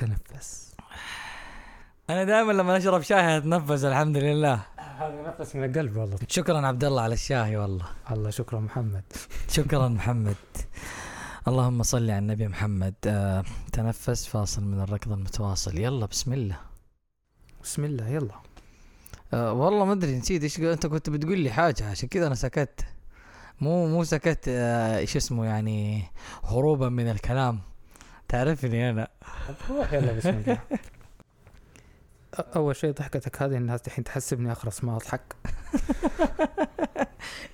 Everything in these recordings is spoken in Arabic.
تنفس. أنا دائما لما أشرب شاي أتنفس الحمد لله. هذا نفس من القلب والله. شكرا عبد الله على الشاي والله. الله شكرا محمد. شكرا محمد. اللهم صل على النبي محمد. آه، تنفس فاصل من الركض المتواصل. يلا بسم الله. بسم الله يلا. آه والله ما أدري نسيت إيش أنت كنت بتقول لي حاجة عشان كذا أنا سكت. مو مو سكت. آه، إيش اسمه يعني هروبا من الكلام. تعرفني أنا روح يلا بسم الله أول شيء ضحكتك هذه الناس الحين تحسبني اخرس ما اضحك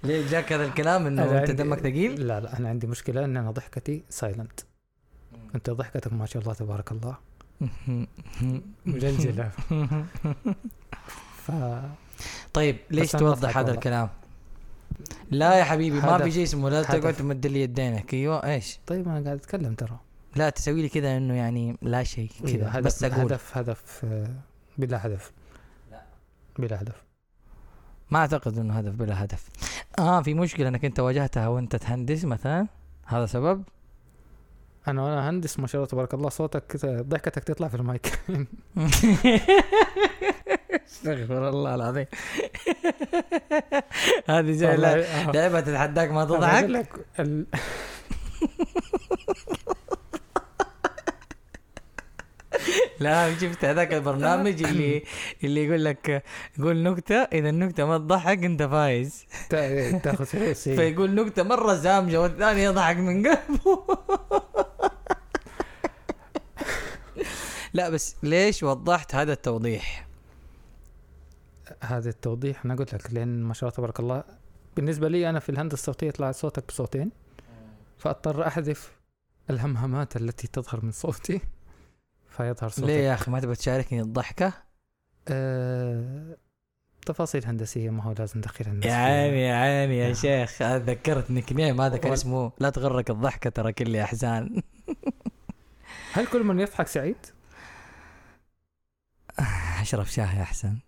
ليه جاك هذا الكلام إنه أنت عندي- دمك ثقيل؟ لا لا أنا عندي مشكلة إن أنا ضحكتي سايلنت أنت ضحكتك ما شاء الله تبارك الله مجلجله ف طيب ليش توضح هذا. الكلام؟ لا يا حبيبي ما. في شيء اسمه لا تقعد. تمد لي يدينك أيوه إيش؟ طيب أنا قاعد أتكلم ترى لا تسوي لي كذا إنه يعني لا شيء كذا إيه، هدف بس أقول. هدف هدف آه، بلا هدف. لا. بلا هدف. ما أعتقد إنه هدف بلا هدف. آه في مشكلة إنك أنت واجهتها وأنت تهندس مثلا. هذا سبب؟ أنا وأنا هندس ما شاء الله تبارك الله صوتك كذا ضحكتك تطلع في المايك. استغفر الله العظيم. هذه لا- آه. لعبة تتحداك ما تضحك لك ال... لا شفت هذاك البرنامج اللي اللي يقول لك قول نكتة إذا النكتة ما تضحك أنت فايز. تا- تاخذ فلوس. فيقول نكتة مرة سامجه والثاني يضحك من قلبه لا بس ليش وضحت هذا التوضيح؟ هذا التوضيح أنا قلت لك لأن ما شاء الله تبارك الله بالنسبة لي أنا في الهندسة الصوتية يطلع صوتك بصوتين فأضطر أحذف الهمهمات التي تظهر من صوتي. فيظهر صوتك ليه يا أخي ما تبغى تشاركني الضحكة آه... تفاصيل هندسية ما هو لازم الناس يا. عيني يا عيني يا يا. شيخ ذكرت نيك نيم هذا كان وال- اسمه لا تغرك الضحكة ترى كل احزان هل كل من يضحك سعيد؟ اشرب شاي احسن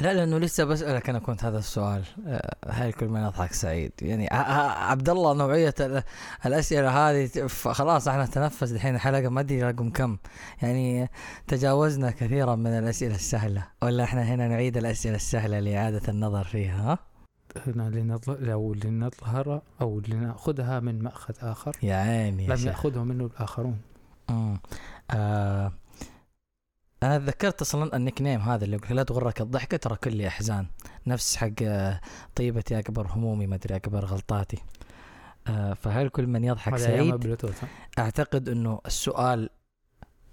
لا لأنه لسه بسألك أنا كنت هذا السؤال. آه، هل كل من يضحك سعيد؟ يعني عبد الله نوعية ال- الأسئلة هذه خلاص إحنا تنفس الحين الحلقة ما أدري رقم كم. يعني تجاوزنا كثيرا من الأسئلة السهلة. ولا إحنا هنا نعيد الأسئلة السهلة لاعاده النظر فيها ها؟ هنا لنظ... أو لنظهر أو لنأخذها من مأخذ آخر. يا عيني لم شيخ. يأخذه منه الآخرون. مم. آه أنا تذكرت أصلا النيك نيم هذا اللي يقول لا تغرك الضحكة ترى كل أحزان. نفس حق آه، طيبتي أكبر همومي ما أدري أكبر غلطاتي. آه فهل كل من يضحك سعيد؟ أعتقد إنه السؤال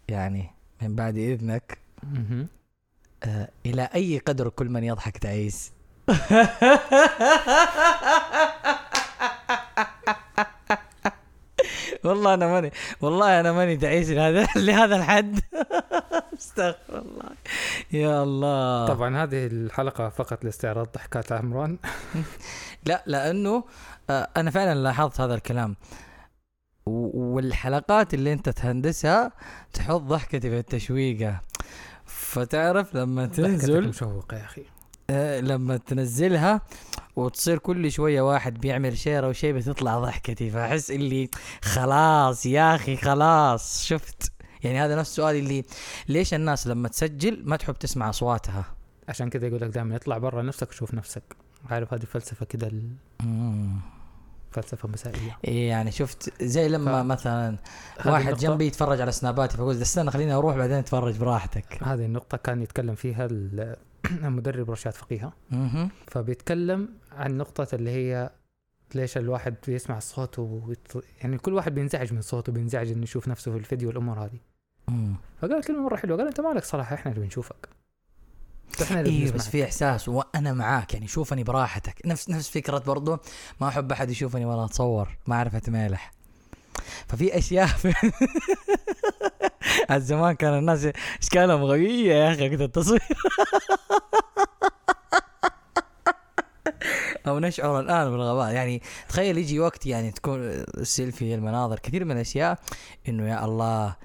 يعني من بعد إذنك. آه إلى أي قدر كل من يضحك تعيس؟ والله أنا ماني والله أنا ماني تعيس لهذا لهذا الحد. استغفر الله. يا الله. طبعا هذه الحلقة فقط لاستعراض ضحكات عمران. لا لأنه آه، أنا فعلا لاحظت هذا الكلام. والحلقات اللي أنت تهندسها تحط ضحكتي في التشويقة. فتعرف لما تنزل مشوقة يا أخي. آه، لما تنزلها وتصير كل شوية واحد بيعمل شير أو شيء بتطلع ضحكتي. فأحس اللي خلاص يا أخي خلاص شفت. يعني هذا نفس السؤال اللي ليش الناس لما تسجل ما تحب تسمع أصواتها؟ عشان كذا يقول لك دائما اطلع برا نفسك وشوف نفسك. عارف هذه فلسفة كذا مم. فلسفة مسائية. إيه يعني شفت زي لما ف- مثلا واحد النقطة- جنبي يتفرج على سناباتي فقلت استنى خليني أروح بعدين أتفرج براحتك. هذه النقطة كان يتكلم فيها ال- المدرب رشاد فقيهة مهم. فبيتكلم عن نقطة اللي هي ليش الواحد بيسمع الصوت ويط... يعني كل واحد بينزعج من صوته بينزعج إنه يشوف نفسه في الفيديو والامور هذه. فقال كلمة مرة حلوة قال أنت مالك صراحة إحنا اللي بنشوفك. إحنا اللي أيوه بس. في إحساس وأنا معاك يعني شوفني براحتك. نفس نفس فكرة برضو ما أحب أحد يشوفني وأنا أتصور ما اعرف اتمالح ففي أشياء الزمان كان الناس اشكالهم غبيه يا أخي وقت التصوير. أو نشعر الآن بالغباء. يعني تخيل يجي وقت يعني تكون السيلفي المناظر كثير من الأشياء إنه يا الله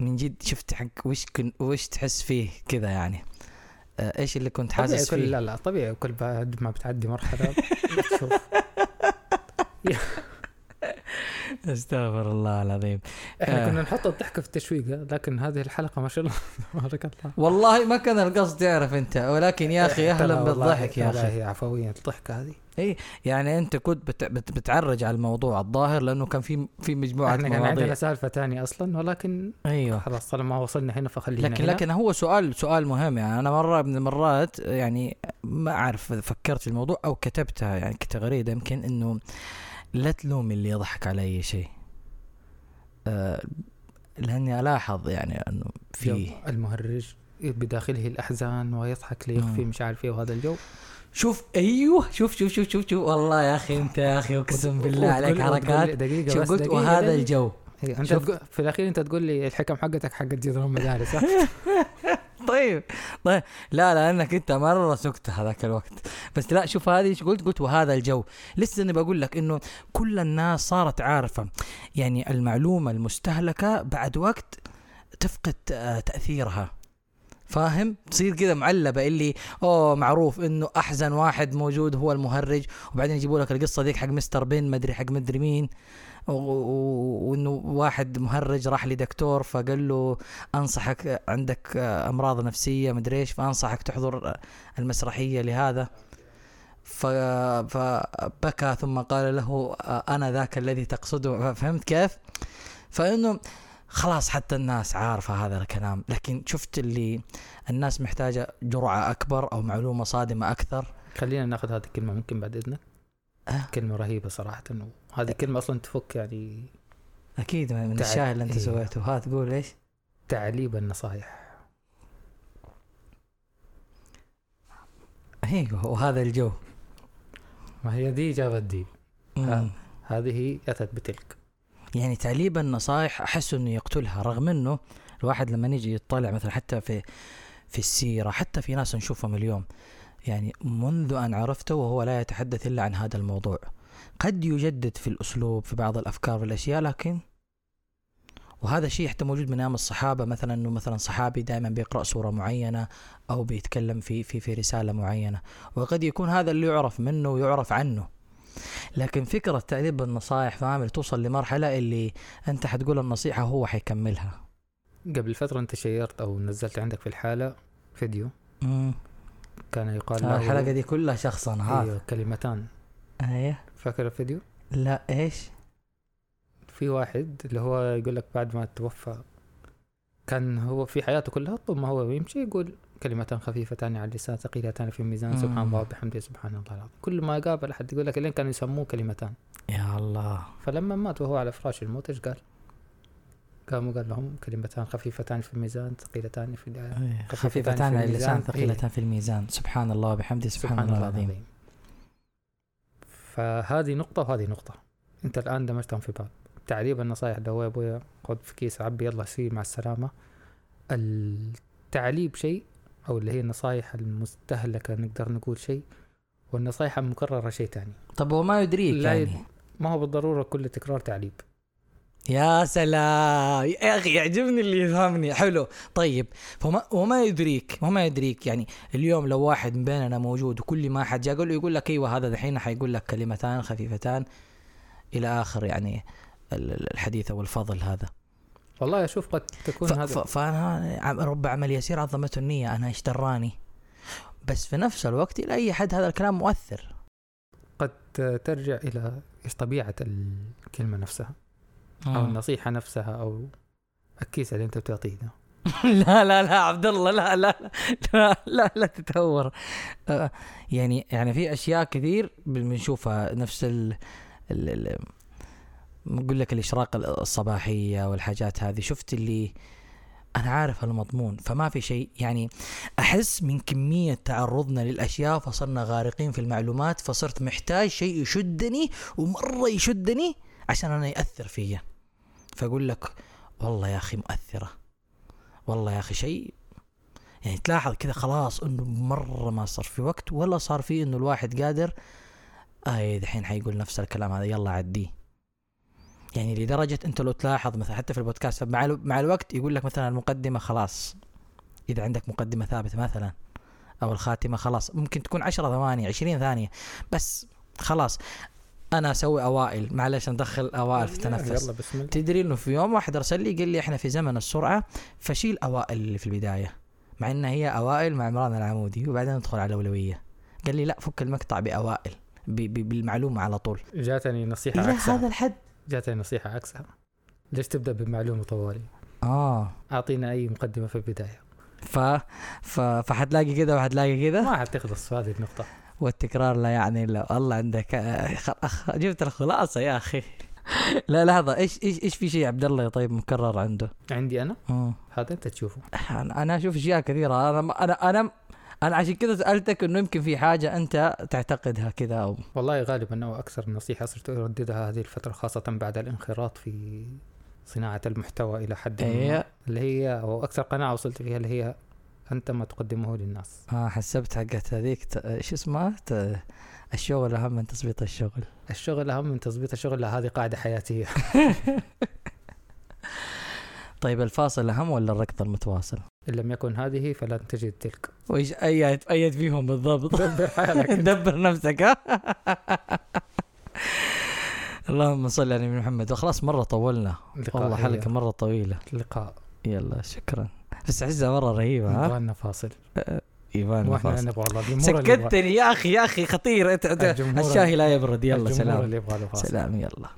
من جد شفت حق وش كن وش تحس فيه كذا يعني؟ آه، إيش اللي كنت حاسس فيه؟ لا لا طبيعي كل بعد ما بتعدي مرحلة بتشوف. استغفر الله العظيم. إحنا آه. كنا نحط الضحكه في التشويق لكن هذه الحلقة ما شاء الله تبارك الله. والله ما كان القصد تعرف أنت ولكن يا أخي أهلا ترى والله- بالضحك يا أخي. هي عفوية الضحكة هذه. يعني أنت كنت بت بت بتعرج على الموضوع الظاهر لأنه كان في في مجموعة إحنا كان عندنا سالفة ثانية أصلا ولكن أيوه. خلاص طالما وصلنا هنا فخلينا لكن هنا. لكن هو سؤال سؤال مهم يعني أنا مرة من المرات يعني ما أعرف فكرت في الموضوع أو كتبتها يعني كتغريدة يمكن إنه لا تلوم اللي يضحك على أي شيء آه لأني ألاحظ يعني أنه في المهرج بداخله الأحزان ويضحك ليخفي مم. مش عارف إيه وهذا الجو شوف أيوه شوف شوف شوف شوف شوف والله يا أخي أنت يا أخي أقسم بالله عليك حركات دقيقة شوف قلت دقيقة وهذا دقيقة. الجو أنت في الأخير أنت تقول لي الحكم حقتك حقت جدران مدارس؟ طيب. طيب. لا لأنك أنت مرة سكت هذاك الوقت. بس لا شوف هذه إيش قلت؟ قلت وهذا الجو. لسه اني بقول لك إنه كل الناس صارت عارفة. يعني المعلومة المستهلكة بعد وقت تفقد آه، تأثيرها. فاهم؟ تصير كذا معلبة اللي أوه معروف إنه أحزن واحد موجود هو المهرج. وبعدين يجيبوا لك القصة ذيك حق مستر بين مدري حق مدري مين. وإنه واحد مهرج راح لدكتور فقال له أنصحك عندك أمراض نفسية مدري إيش فأنصحك تحضر المسرحية لهذا. فبكى ثم قال له أنا ذاك الذي تقصده. فهمت كيف؟ فإنه خلاص حتى الناس عارفة هذا الكلام لكن شفت اللي الناس محتاجة جرعة أكبر أو معلومة صادمة أكثر خلينا ناخذ هذه الكلمة ممكن بعد إذنك أه. كلمة رهيبة صراحة وهذه كلمة أصلا تفك يعني أكيد من تعال. الشاي اللي أنت إيه. سويته ها تقول إيش؟ تعليب النصائح أيوه وهذا الجو ما هي دي جابت دي. هذه أتت بتلك يعني تعليب النصائح أحس إنه يقتلها رغم إنه الواحد لما يجي يطلع مثلا حتى في في السيرة حتى في ناس نشوفهم اليوم يعني منذ أن عرفته وهو لا يتحدث إلا عن هذا الموضوع قد يجدد في الأسلوب في بعض الأفكار والاشياء لكن وهذا شيء حتى موجود من أيام الصحابة مثلا إنه مثلا صحابي دائما بيقرأ سورة معينة أو بيتكلم في في في رسالة معينة وقد يكون هذا اللي يعرف منه ويعرف عنه. لكن فكرة تعليب النصائح فاهم توصل لمرحلة اللي أنت حتقول النصيحة هو حيكملها. قبل فترة أنت شيرت أو نزلت عندك في الحالة فيديو. امم كان يقال له الحلقة دي كلها شخصا ها إيوه كلمتان. أيوه. فاكر الفيديو؟ لا إيش؟ في واحد اللي هو يقول لك بعد ما توفى كان هو في حياته كلها طول ما هو يمشي يقول كلمتان خفيفتان على اللسان ثقيلتان في الميزان. سبحان الله وبحمده سبحان الله العظيم. كل ما قابل أحد يقول لك لين كانوا يسموه كلمتان. يا الله. فلما مات وهو على فراش الموت إيش قال؟ قام وقال لهم كلمتان خفيفتان في الميزان ثقيلتان في إيه، خفيفتان خفيفتان في على اللسان. ثقيلتان في الميزان سبحان الله وبحمده سبحان, الله العظيم. فهذه نقطة وهذه نقطة. أنت الآن دمجتهم في بعض. تعريب النصائح اللي هو يا أبويا خذ في كيس عبي يلا سير مع السلامة. التعليب شيء أو اللي هي النصائح المستهلكة نقدر نقول شيء والنصائح المكررة شيء تاني. طب وما يدريك لا يعني يد- ما هو بالضرورة كل تكرار تعليب يا سلام! يا أخي يعجبني اللي يفهمني. حلو. طيب فما وما يدريك وما يدريك. يعني اليوم لو واحد من بيننا موجود وكل ما حد جاء قال له يقول لك إيوه هذا دحين حيقول لك كلمتان خفيفتان إلى آخر يعني ال- ال- الحديث أو الفضل هذا. والله أشوف قد تكون ف- هذا. ف- فأنا رب عمل يسير عظمته النية أنا إيش دراني بس في نفس الوقت إلى أي حد هذا الكلام مؤثر. قد ترجع إلى إيش طبيعة الكلمة نفسها أو مم. النصيحة نفسها أو الكيس اللي أنت بتعطيه ده. لا لا لا عبد الله لا لا لا لا لا تتهور. آه، يعني يعني في أشياء كثير بنشوفها نفس ال ال ال نقول لك الإشراق الصباحية والحاجات هذه. شفت اللي أنا عارف المضمون فما في شيء. يعني أحس من كمية تعرضنا للأشياء فصرنا غارقين في المعلومات فصرت محتاج شيء يشدني ومرة يشدني عشان أنا يأثر فيا. فأقول لك والله يا أخي مؤثرة. والله يا أخي شيء. يعني تلاحظ كذا خلاص إنه مرة ما صار في وقت ولا صار في إنه الواحد قادر اي دحين حيقول نفس الكلام هذا. يلا عديه يعني لدرجة أنت لو تلاحظ مثلا حتى في البودكاست مع الو- مع الوقت يقول لك مثلا المقدمة خلاص. إذا عندك مقدمة ثابتة مثلا أو الخاتمة خلاص ممكن تكون 10 ثواني 20 ثانية. بس خلاص أنا أسوي أوائل. معلش ندخل أوائل في التنفس يلا بسم الله. تدري إنه في يوم واحد أرسل لي قال لي إحنا في زمن السرعة فشيل أوائل اللي في البداية. مع إنها هي أوائل مع عمران العمودي وبعدين ندخل على الأولوية. قال لي لا فك المقطع بأوائل بالمعلومة على طول. جاتني نصيحة إلى هذا الحد. جاتني نصيحة عكسها. ليش تبدأ بمعلومة طوالي؟ آه. أعطينا أي مقدمة في البداية. ف... ف... فحتلاقي كده وحتلاقي كده؟ ما حتخلص في هذه النقطة. والتكرار لا يعني إلا الله عندك. آه، أخ... جبت الخلاصة يا أخي. لا لحظة إيش إيش إيش في شيء عبد الله طيب مكرر عنده؟ عندي أنا؟ مم. هذا أنت تشوفه. أنا أنا أشوف أشياء كثيرة. أنا أنا أنا أنا عشان كذا سألتك إنه يمكن في حاجة أنت تعتقدها كذا أو والله غالبا أو أكثر نصيحة صرت أرددها هذه الفترة خاصة بعد الانخراط في صناعة المحتوى إلى حد ما إيه. اللي هي أو أكثر قناعة وصلت فيها اللي هي أنت ما تقدمه للناس. آه حسبت حقت هذيك ت- إيش اسمها؟ ت- الشغل أهم من تظبيط الشغل. الشغل أهم من تظبيط الشغل لا هذه قاعدة حياتية طيب الفاصل أهم ولا الركض المتواصل؟ إن لم يكن هذه فلن تجد تلك. وإيش ايد أيد فيهم بالضبط. دبر حالك دبر نفسك اللهم صل على نبينا محمد. وخلاص مرة طولنا. والله هي. حلقه مرة طويلة. لقاء. يلا شكرا. بس احسها مرة رهيبة ها؟ نبغى لنا فاصل ايفان وإحنا. نبغى الله الجمهور اللي يبغى- سكتني يا أخي يا أخي خطير. الشاهي لا يبرد. يلا سلام. اللي سلام يلا.